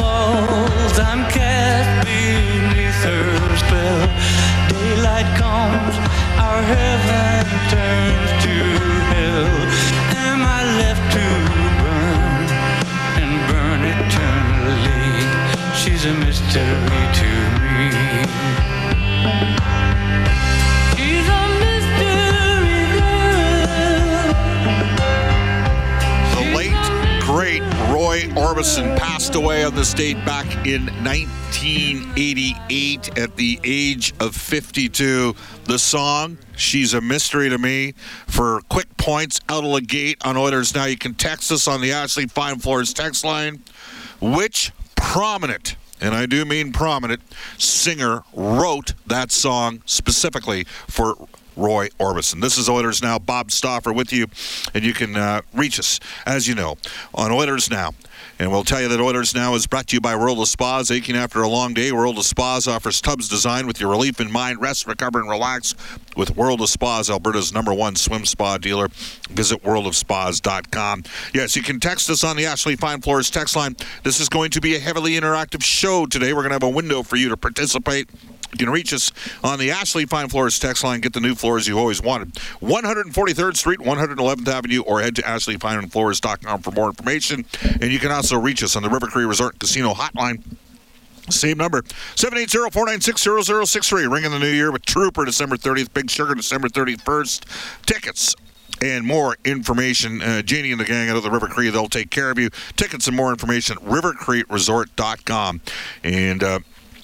Falls, I'm cast beneath her spell. Daylight comes, our heaven turns Roy Orbison passed away on this date back in 1988 at the age of 52. The song, She's a Mystery to Me, for quick points out of the gate on Oilers. Now you can text us on the Ashley Fine Floors text line. Which prominent, and I do mean prominent, singer wrote that song specifically for Roy Orbison. This is Oilers Now. Bob Stauffer with you, and you can uh, reach us, as you know, on Oilers Now. And we'll tell you that Oilers Now is brought to you by World of Spas. Aching after a long day, World of Spas offers tubs designed with your relief in mind. Rest, recover, and relax with World of Spas, Alberta's number one swim spa dealer. Visit worldofspas.com. Yes, you can text us on the Ashley Fine Floors text line. This is going to be a heavily interactive show today. We're going to have a window for you to participate. You can reach us on the Ashley Fine Floors text line. Get the new floors you always wanted. 143rd Street, 111th Avenue, or head to ashleyfinefloors.com for more information. And you can also reach us on the River Cree Resort Casino hotline. Same number, 780-496-0063. Ring in the new year with Trooper December 30th, Big Sugar December 31st. Tickets and more information. Uh, Janie and the gang out of the River Cree, they'll take care of you. Tickets and more information at rivercreeresort.com. And uh,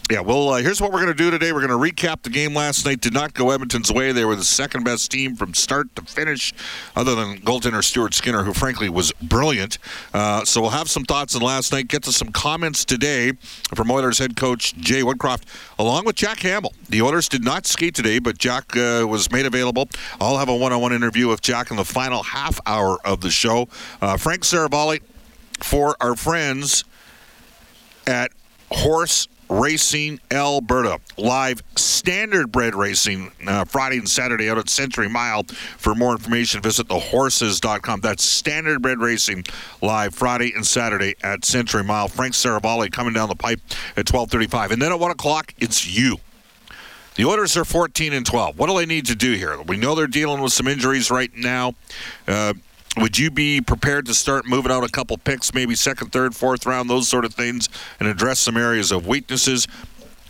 yeah, well, uh, here's what we're going to do today. We're going to recap the game last night. Did not go Edmonton's way. They were the second best team from start to finish, other than goaltender Stuart Skinner, who frankly was brilliant. Uh, so we'll have some thoughts on last night. Get to some comments today from Oilers head coach Jay Woodcroft, along with Jack Campbell. The Oilers did not skate today, but Jack uh, was made available. I'll have a one-on-one interview with Jack in the final half hour of the show. Uh, Frank Seravalli for our friends at Horse Racing Alberta. Live standardbred racing uh, Friday and Saturday out at Century Mile. For more information, visit thehorses.com. That's standardbred racing live Friday and Saturday at Century Mile. Frank Seravalli coming down the pipe at 1235. And then at 1 o'clock, it's you. The orders are 14 and 12. What do they need to do here? We know they're dealing with some injuries right now. Uh, would you be prepared to start moving out a couple picks, maybe second, third, fourth round, those sort of things, and address some areas of weaknesses?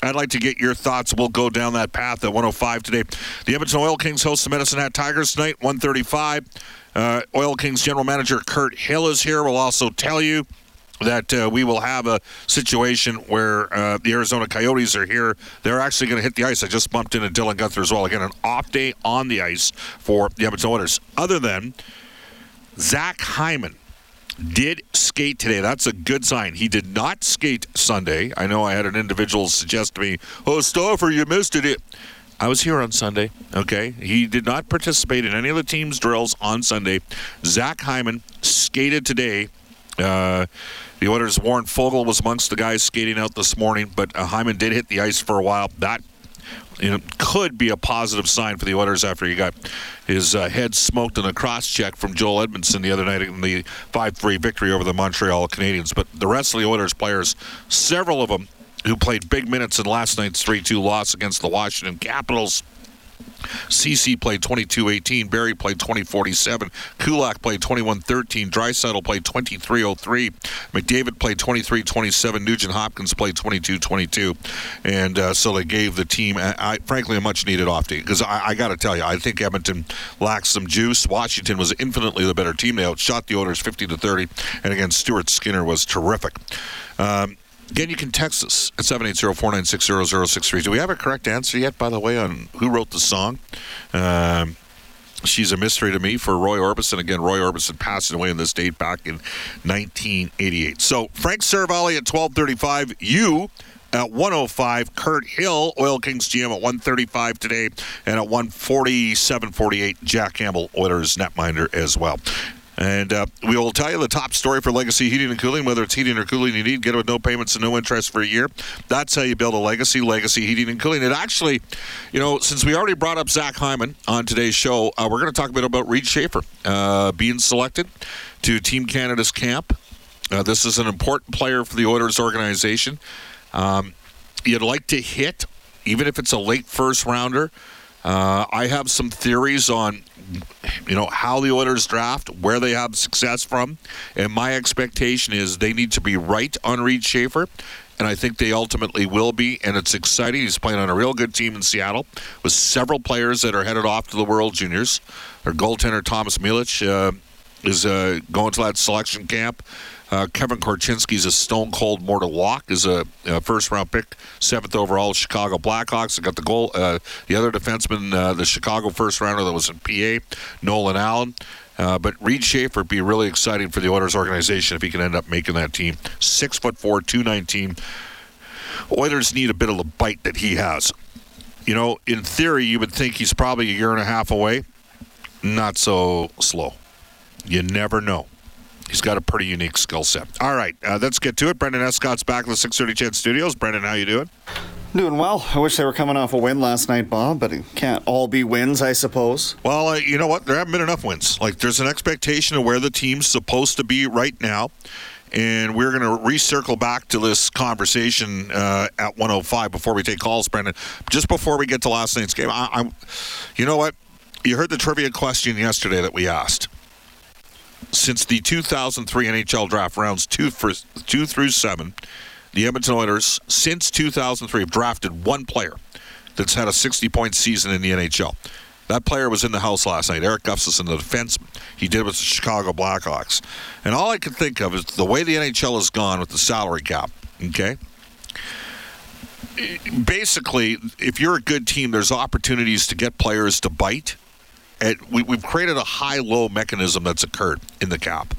I'd like to get your thoughts. We'll go down that path at 105 today. The Edmonton Oil Kings host the Medicine Hat Tigers tonight, 135. Uh, Oil Kings general manager Kurt Hill is here. We'll also tell you that uh, we will have a situation where uh, the Arizona Coyotes are here. They're actually going to hit the ice. I just bumped into Dylan Guenther as well. Again, an off day on the ice for the Edmonton Oilers. Other than Zach Hyman did skate today. That's a good sign. He did not skate Sunday. I know I had an individual suggest to me, "Oh, Stauffer, you missed it." I was here on Sunday. Okay, he did not participate in any of the team's drills on Sunday. Zach Hyman skated today. Uh, the Oilers' Warren Foegele was amongst the guys skating out this morning, but uh, Hyman did hit the ice for a while. That know, could be a positive sign for the Oilers after he got his uh, head smoked in a cross check from Joel Edmundson the other night in the 5 3 victory over the Montreal Canadiens. But the rest of the Oilers players, several of them who played big minutes in last night's 3 2 loss against the Washington Capitals. Ceci played 22-18. Barrie played 20-47. Kulak played 21-13. Draisaitl played 23-03. McDavid played 23-27. Nugent Hopkins played 22-22. And uh, so they gave the team, I, I, frankly, a much-needed off day. Because I, I got to tell you, I think Edmonton lacks some juice. Washington was infinitely the better team. They outshot the Oilers 50 to 30, And again, Stuart Skinner was terrific. Um, Again, you can text us at 780-496-0063. Do we have a correct answer yet, by the way, on who wrote the song? Um, she's a mystery to me for Roy Orbison. Again, Roy Orbison passed away on this date back in 1988. So Frank Seravalli at 1235. You at 105. Kurt Hill, Oil Kings GM at 135 today. And at 147.48, Jack Campbell, Oilers netminder as well. And uh, we will tell you the top story for Legacy Heating and Cooling, whether it's heating or cooling you need, get it with no payments and no interest for a year. That's how you build a legacy, Legacy Heating and Cooling. It actually, you know, since we already brought up Zach Hyman on today's show, uh, we're going to talk a bit about Reid Schaefer uh, being selected to Team Canada's camp. Uh, this is an important player for the Oilers organization. Um, you'd like to hit, even if it's a late first rounder. Uh, I have some theories on you know how the Oilers draft, where they have success from, and my expectation is they need to be right on Reid Schaefer, and I think they ultimately will be. And it's exciting. He's playing on a real good team in Seattle with several players that are headed off to the World Juniors. Their goaltender Thomas Milic uh, is uh, going to that selection camp. Uh, Kevin Korchinski's a stone cold mortal walk. Is a, a, first round pick, seventh overall, Chicago Blackhawks. They got the goal. Uh, the other defenseman, uh, the Chicago first rounder that was in PA, Nolan Allan. Uh, but Reid Schaefer would be really exciting for the Oilers organization if he can end up making that team. Six foot four, two nineteen. Oilers need a bit of the bite that he has. You know, in theory, you would think he's probably a year and a half away. Not so slow. You never know. He's got a pretty unique skill set. All right, uh, let's get to it. Brendan Escott's back in the 630 CHED Studios. Brendan, how you doing? Doing well. I wish they were coming off a win last night, Bob, but it can't all be wins, I suppose. Well, uh, you know what? There haven't been enough wins. Like, there's an expectation of where the team's supposed to be right now. And we're going to recircle back to this conversation uh, at 105 before we take calls, Brendan. Just before we get to last night's game, I, I'm, you know what? You heard the trivia question yesterday that we asked since the 2003 NHL draft rounds two for two through seven, the Edmonton Oilers since 2003 have drafted one player that's had a 60 point season in the NHL. That player was in the house last night, Erik Gustafsson, the defenseman. He did with the Chicago Blackhawks. And all I can think of is the way the NHL has gone with the salary cap, okay? Basically, if you're a good team, there's opportunities to get players to bite we, have created a high-low mechanism that's occurred in the cap.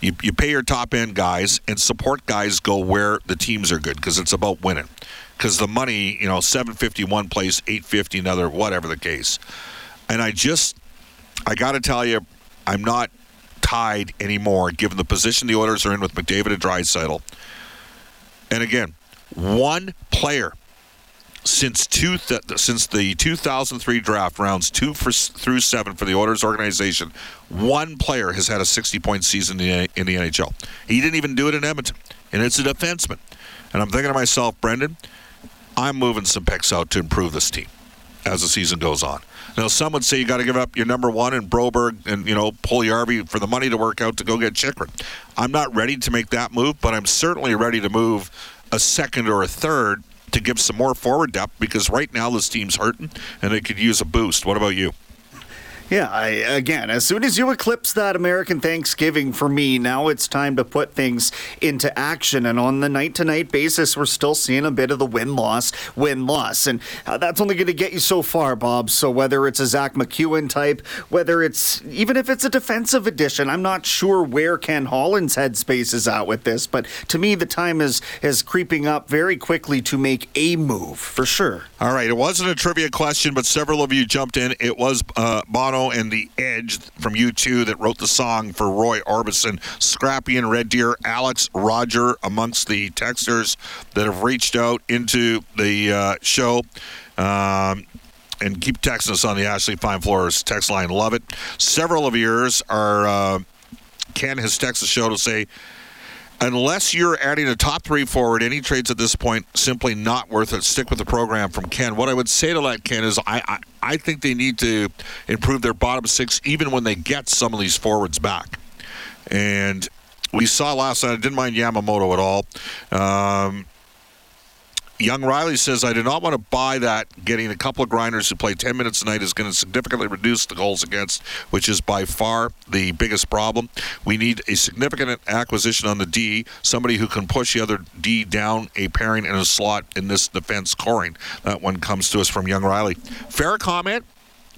You, you pay your top end guys and support guys go where the teams are good because it's about winning. Because the money, you know, seven fifty one place, eight fifty another, whatever the case. And I just, I got to tell you, I'm not tied anymore given the position the Oilers are in with McDavid and Draisaitl. And again, one player since two th- since the 2003 draft rounds two for, through seven for the Oilers organization, one player has had a 60 point season in the, in the NHL. He didn't even do it in Edmonton, and it's a defenseman. And I'm thinking to myself, Brendan, I'm moving some picks out to improve this team as the season goes on. Now, some would say you got to give up your number one and Broberg and you know Puljujarvi for the money to work out to go get Chychrun. I'm not ready to make that move, but I'm certainly ready to move a second or a third to give some more forward depth because right now this team's hurting and they could use a boost. What about you? Yeah, I, again, as soon as you eclipse that American Thanksgiving for me, now it's time to put things into action. And on the night to night basis, we're still seeing a bit of the win loss, win loss. And uh, that's only going to get you so far, Bob. So whether it's a Zach MacEwen type, whether it's even if it's a defensive addition, I'm not sure where Ken Holland's headspace is at with this. But to me, the time is, is creeping up very quickly to make a move for sure. All right. It wasn't a trivia question, but several of you jumped in. It was uh, Bono and The Edge from U2 that wrote the song for Roy Orbison. Scrappy and Red Deer, Alex, Roger, amongst the texters that have reached out into the uh, show. Um, and keep texting us on the Ashley Fine Floors text line. Love it. Several of yours are. Uh, Ken has texted the show to say unless you're adding a top three forward, any trades at this point simply not worth it. Stick with the program from Ken. What I would say to that Ken is I, I, I think they need to improve their bottom six even when they get some of these forwards back. And we saw last night. I didn't mind Yamamoto at all. Um, Young Riley says, I do not want to buy that. Getting a couple of grinders who play 10 minutes a night is going to significantly reduce the goals against, which is by far the biggest problem. We need a significant acquisition on the D, somebody who can push the other D down a pairing and a slot in this defense scoring. That one comes to us from Young Riley. Fair comment.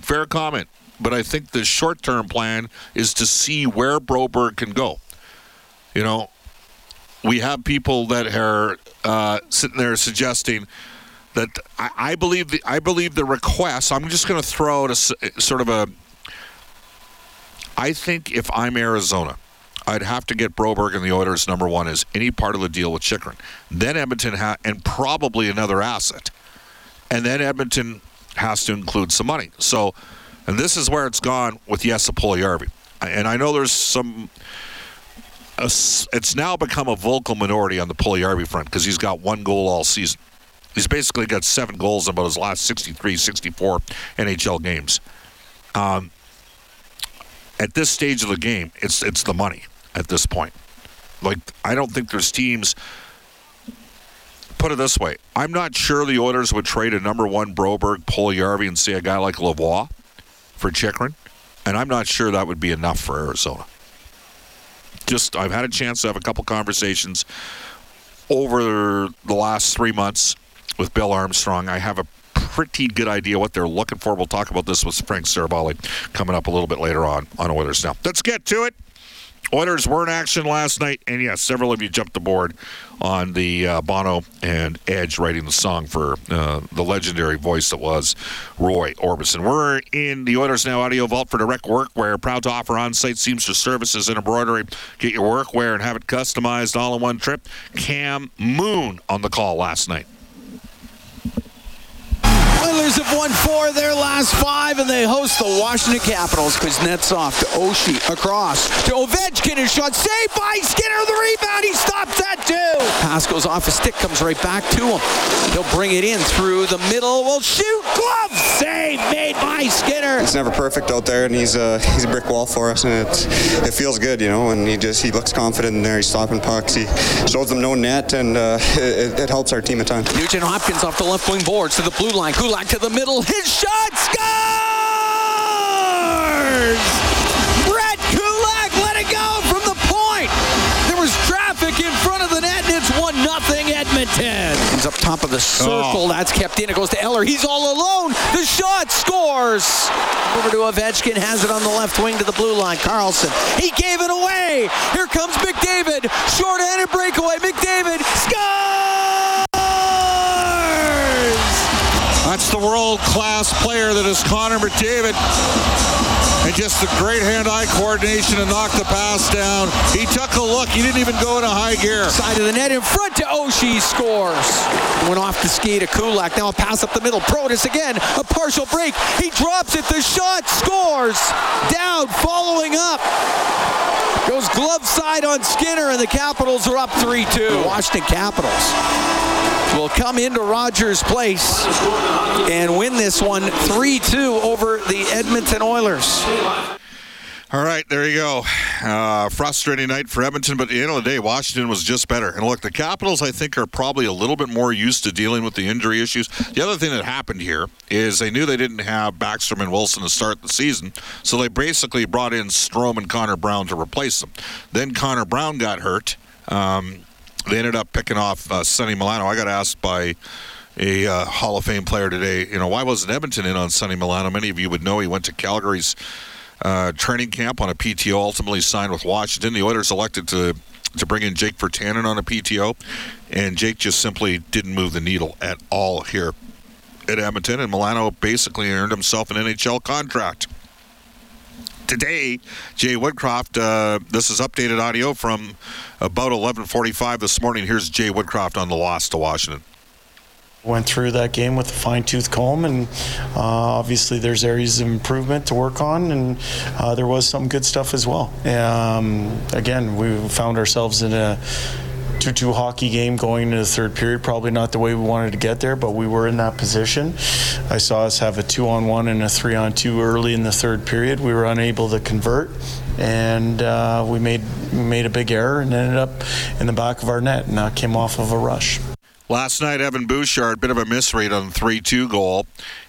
Fair comment. But I think the short term plan is to see where Broberg can go. You know, we have people that are uh, sitting there suggesting that I, I believe the I believe the request. I'm just going to throw out a sort of a. I think if I'm Arizona, I'd have to get Broberg and the Oilers number one as any part of the deal with Chychrun. Then Edmonton ha- and probably another asset, and then Edmonton has to include some money. So, and this is where it's gone with Jesse Puljujärvi. And I know there's some a it's now become a vocal minority on the Puljujärvi front because he's got one goal all season. He's basically got seven goals in about his last 63, 64 NHL games. Um, at this stage of the game, it's it's the money at this point. Like I don't think there's teams. Put it this way: I'm not sure the Oilers would trade a number one Broberg, Puljujärvi, and say a guy like Lavoie for Chychrun, and I'm not sure that would be enough for Arizona just I've had a chance to have a couple conversations over the last three months with Bill Armstrong. I have a pretty good idea what they're looking for. We'll talk about this with Frank Seravalli coming up a little bit later on on Oilers Now. Let's get to it. Oilers were in action last night, and yes, several of you jumped aboard on the uh, Bono and Edge writing the song for uh, the legendary voice that was Roy Orbison. We're in the Oilers Now Audio Vault for direct workwear, proud to offer on-site seamstress services and embroidery. Get your workwear and have it customized all in one trip. Cam Moon on the call last night. Oilers have won four of their last five, and they host the Washington Capitals. Kuznetsov to Oshie, across to Ovechkin, and shot saved by Skinner. The rebound, he stops that too. Pass goes off his stick, comes right back to him. He'll bring it in through the middle. Will shoot, glove save made by Skinner. It's never perfect out there, and he's a he's a brick wall for us, and it it feels good, you know. And he just he looks confident in there. He's stopping pucks. He shows them no net, and uh, it, it helps our team a ton. Nugent Hopkins off the left wing boards to the blue line. Kulak to the middle. His shot scores! Brett Kulak let it go from the point. There was traffic in front of the net, and it's 1 nothing Edmonton. He's up top of the circle. Oh. That's kept in. It goes to Eller. He's all alone. The shot scores. Over to Ovechkin. Has it on the left wing to the blue line. Carlson. He gave it away. Here comes McDavid. Short-handed breakaway. McDavid scores! That's the world class player that is Connor McDavid. And just the great hand eye coordination to knock the pass down. He took a look. He didn't even go into high gear. Side of the net in front to Oshie scores. Went off the ski to Kulak. Now a pass up the middle. Protas again. A partial break. He drops it. The shot scores. Dowd following up. Goes glove side on Skinner, and the Capitals are up 3 2. The Washington Capitals will come into Rogers Place and win this one 3 2 over the Edmonton Oilers. All right, there you go. Uh, frustrating night for Edmonton, but at the end of the day, Washington was just better. And look, the Capitals, I think, are probably a little bit more used to dealing with the injury issues. The other thing that happened here is they knew they didn't have Backstrom and Wilson to start the season, so they basically brought in Strome and Connor Brown to replace them. Then Connor Brown got hurt. Um, they ended up picking off uh, Sonny Milano. I got asked by a uh, Hall of Fame player today, you know, why wasn't Edmonton in on Sonny Milano? Many of you would know he went to Calgary's uh, training camp on a PTO, ultimately signed with Washington. The Oilers elected to to bring in Jake Virtanen on a PTO, and Jake just simply didn't move the needle at all here at Edmonton, and Milano basically earned himself an NHL contract. Today, Jay Woodcroft. Uh, this is updated audio from about 11:45 this morning. Here's Jay Woodcroft on the loss to Washington. Went through that game with a fine tooth comb, and uh, obviously there's areas of improvement to work on, and uh, there was some good stuff as well. Um, again, we found ourselves in a 2 2 hockey game going into the third period. Probably not the way we wanted to get there, but we were in that position. I saw us have a 2 on 1 and a 3 on 2 early in the third period. We were unable to convert, and uh, we made, made a big error and ended up in the back of our net, and that came off of a rush. Last night, Evan Bouchard, bit of a misread on the 3 2 goal.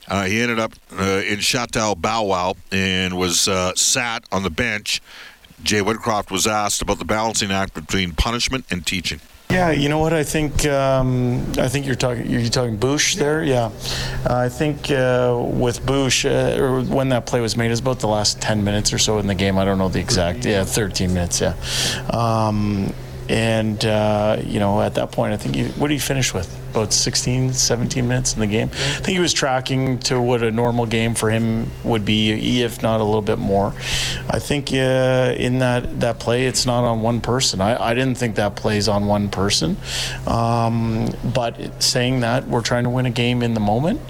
Uh, he ended up uh, in Chateau Bow Wow and was uh, sat on the bench. Jay Woodcroft was asked about the balancing act between punishment and teaching. Yeah, you know what? I think um, I think you're talking you're talking Bouch there. Yeah, uh, I think uh, with Bouch, uh, or when that play was made, it was about the last 10 minutes or so in the game. I don't know the exact. Yeah, 13 minutes. Yeah, um, and uh, you know at that point, I think you, what do you finish with? About 16, 17 minutes in the game. I think he was tracking to what a normal game for him would be, if not a little bit more. I think uh, in that that play, it's not on one person. I, I didn't think that plays on one person. Um, but saying that, we're trying to win a game in the moment,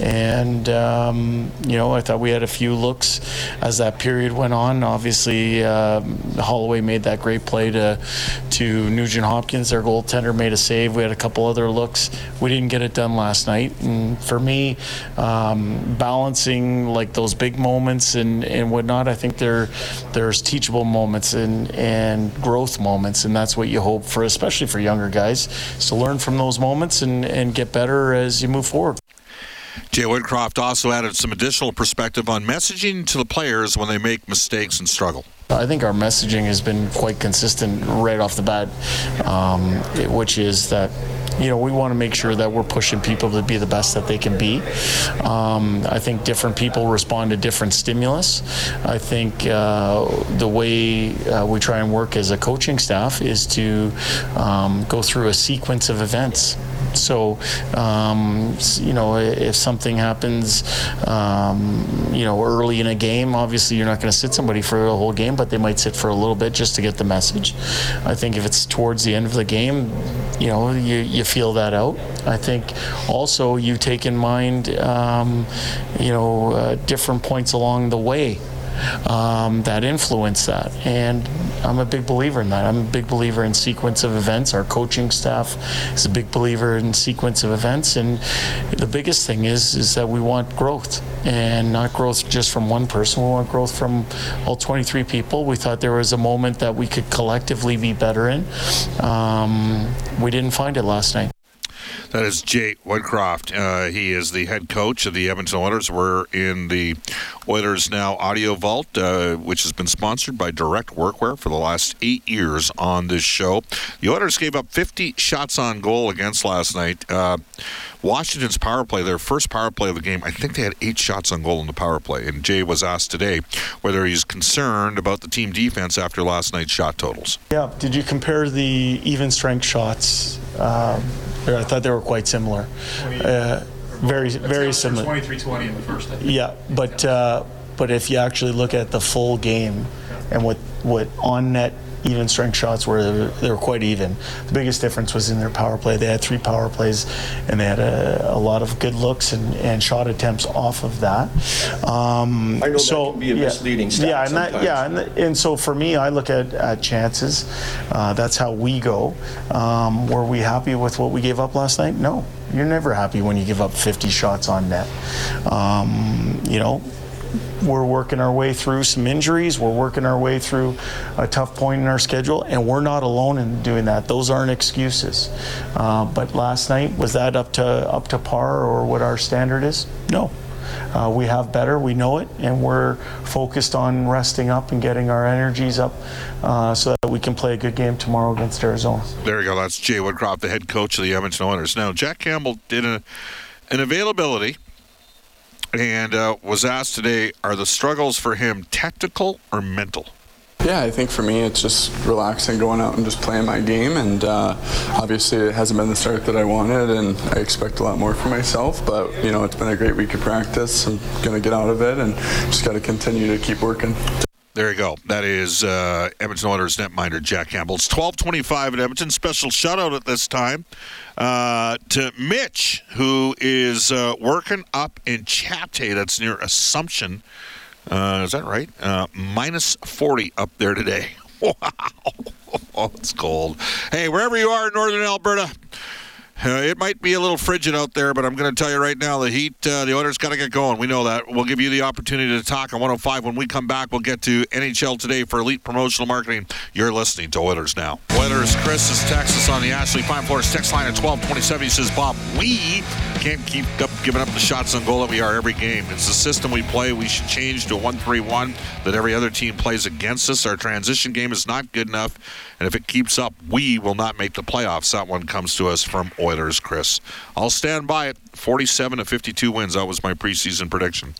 and um, you know, I thought we had a few looks as that period went on. Obviously, um Holloway made that great play to to Nugent Hopkins. Their goaltender made a save. We had a couple other looks. We didn't get it done last night, and for me, um, balancing like those big moments and, and whatnot, I think there there's teachable moments and and growth moments, and that's what you hope for, especially for younger guys, is to learn from those moments and, and get better as you move forward. Jay Woodcroft also added some additional perspective on messaging to the players when they make mistakes and struggle. I think our messaging has been quite consistent right off the bat, um, which is that you know we want to make sure that we're pushing people to be the best that they can be. Um, I think different people respond to different stimulus. I think uh, the way uh, we try and work as a coaching staff is to um, go through a sequence of events. So, um, you know, if something happens, um, you know, early in a game, obviously you're not going to sit somebody for the whole game, but they might sit for a little bit just to get the message. I think if it's towards the end of the game, you know, you, you feel that out. I think also you take in mind, um, you know, uh, different points along the way um, that influence that. And I'm a big believer in that. I'm a big believer in sequence of events. Our coaching staff is a big believer in sequence of events. And the biggest thing is is that we want growth and not growth just from one person. We want growth from all 23 people. We thought there was a moment that we could collectively be better in. Um, we didn't find it last night. That is Jay Woodcroft. Uh, he is the head coach of the Edmonton Oilers. We're in the Oilers Now audio vault, uh, which has been sponsored by Direct Workwear for the last eight years on this show. The Oilers gave up 50 shots on goal against last night. Uh, Washington's power play, their first power play of the game, I think they had eight shots on goal in the power play. And Jay was asked today whether he's concerned about the team defense after last night's shot totals. Yeah. Did you compare the even strength shots? Um. I thought they were quite similar. Uh, very, very similar. 23-20 in the first. I think. Yeah, but uh, but if you actually look at the full game and what what on net even strength shots where they were, they were quite even. The biggest difference was in their power play. They had three power plays, and they had a, a lot of good looks and, and shot attempts off of that. Um, I know that so, can be a yeah, misleading stat Yeah, and that, yeah, and, and so for me, I look at, at chances. Uh, that's how we go. Um, were we happy with what we gave up last night? No. You're never happy when you give up 50 shots on net. Um, you know, we're working our way through some injuries. We're working our way through a tough point in our schedule, and we're not alone in doing that. Those aren't excuses. Uh, but last night was that up to up to par or what our standard is? No. Uh, we have better, we know it, and we're focused on resting up and getting our energies up uh, so that we can play a good game tomorrow against Arizona. There you go. That's Jay Woodcroft, the head coach of the Edmonton Oilers. Now, Jack Campbell did a, an availability and uh, was asked today are the struggles for him tactical or mental? Yeah, I think for me it's just relaxing, going out and just playing my game. And uh, obviously it hasn't been the start that I wanted, and I expect a lot more from myself. But you know, it's been a great week of practice. I'm gonna get out of it, and just got to continue to keep working. There you go. That is uh, Edmonton Oilers netminder Jack Campbell. It's 1225 at Edmonton. Special shout out at this time uh, to Mitch, who is uh, working up in Chateh. That's near Assumption. Uh, is that right? Uh, minus 40 up there today. Wow. Oh, it's cold. Hey, wherever you are in northern Alberta, uh, it might be a little frigid out there, but I'm going to tell you right now, the heat, uh, the Oilers got to get going. We know that. We'll give you the opportunity to talk on 105. When we come back, we'll get to NHL Today for Elite Promotional Marketing. You're listening to Oilers Now. Oilers, Chris is Texas on the Ashley Fine Floors text line at 1227. He says, Bob, we can't keep up giving up the shots on goal that we are every game. It's the system we play. We should change to a 1 3 1 that every other team plays against us. Our transition game is not good enough. And if it keeps up, we will not make the playoffs. That one comes to us from Oilers, Chris. I'll stand by it. 47 to 52 wins. That was my preseason prediction.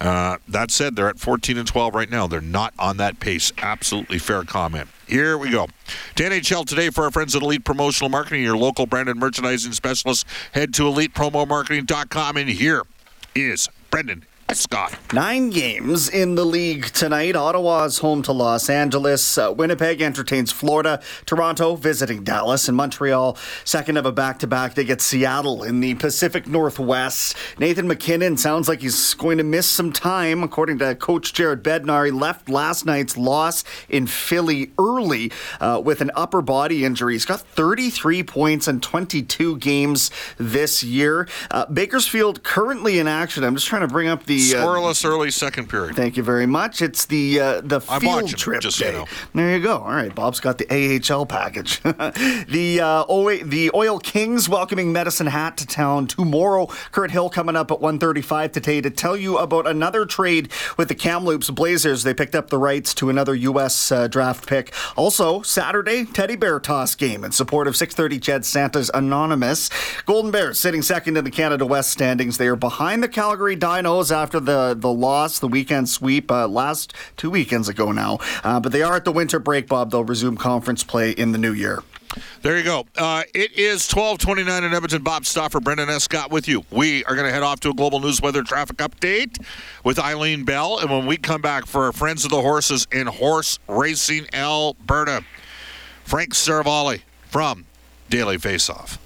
Uh, that said, they're at 14 and 12 right now. They're not on that pace. Absolutely fair comment. Here we go. To NHL today for our friends at Elite Promotional Marketing, your local branded merchandising specialist. Head to elitepromomarketing.com, and here is Brendan Scott. Nine games in the league tonight. Ottawa's home to Los Angeles. Uh, Winnipeg entertains Florida. Toronto visiting Dallas. And Montreal, second of a back to back. They get Seattle in the Pacific Northwest. Nathan MacKinnon sounds like he's going to miss some time. According to coach Jared Bednar, he left last night's loss in Philly early uh, with an upper body injury. He's got 33 points in 22 games this year. Uh, Bakersfield currently in action. I'm just trying to bring up the. Uh, Scoreless early second period. Thank you very much. It's the uh, the field watching, trip just so you day. know. There you go. All right, Bob's got the AHL package. the uh, o- the Oil Kings welcoming Medicine Hat to town tomorrow. Kurt Hill coming up at 1:35 today to tell you about another trade with the Kamloops Blazers. They picked up the rights to another U.S. Uh, draft pick. Also Saturday Teddy Bear toss game in support of 6:30 CHED Santa's Anonymous. Golden Bears sitting second in the Canada West standings. They are behind the Calgary Dinos after the the loss, the weekend sweep uh, last two weekends ago now. Uh, but they are at the winter break, Bob. They'll resume conference play in the new year. There you go. Uh, it is 1229 in Edmonton. Bob Stauffer, Brendan S. Scott with you. We are going to head off to a global news weather traffic update with Eileen Bell. And when we come back for Friends of the Horses in Horse Racing Alberta, Frank Seravalli from Daily Faceoff.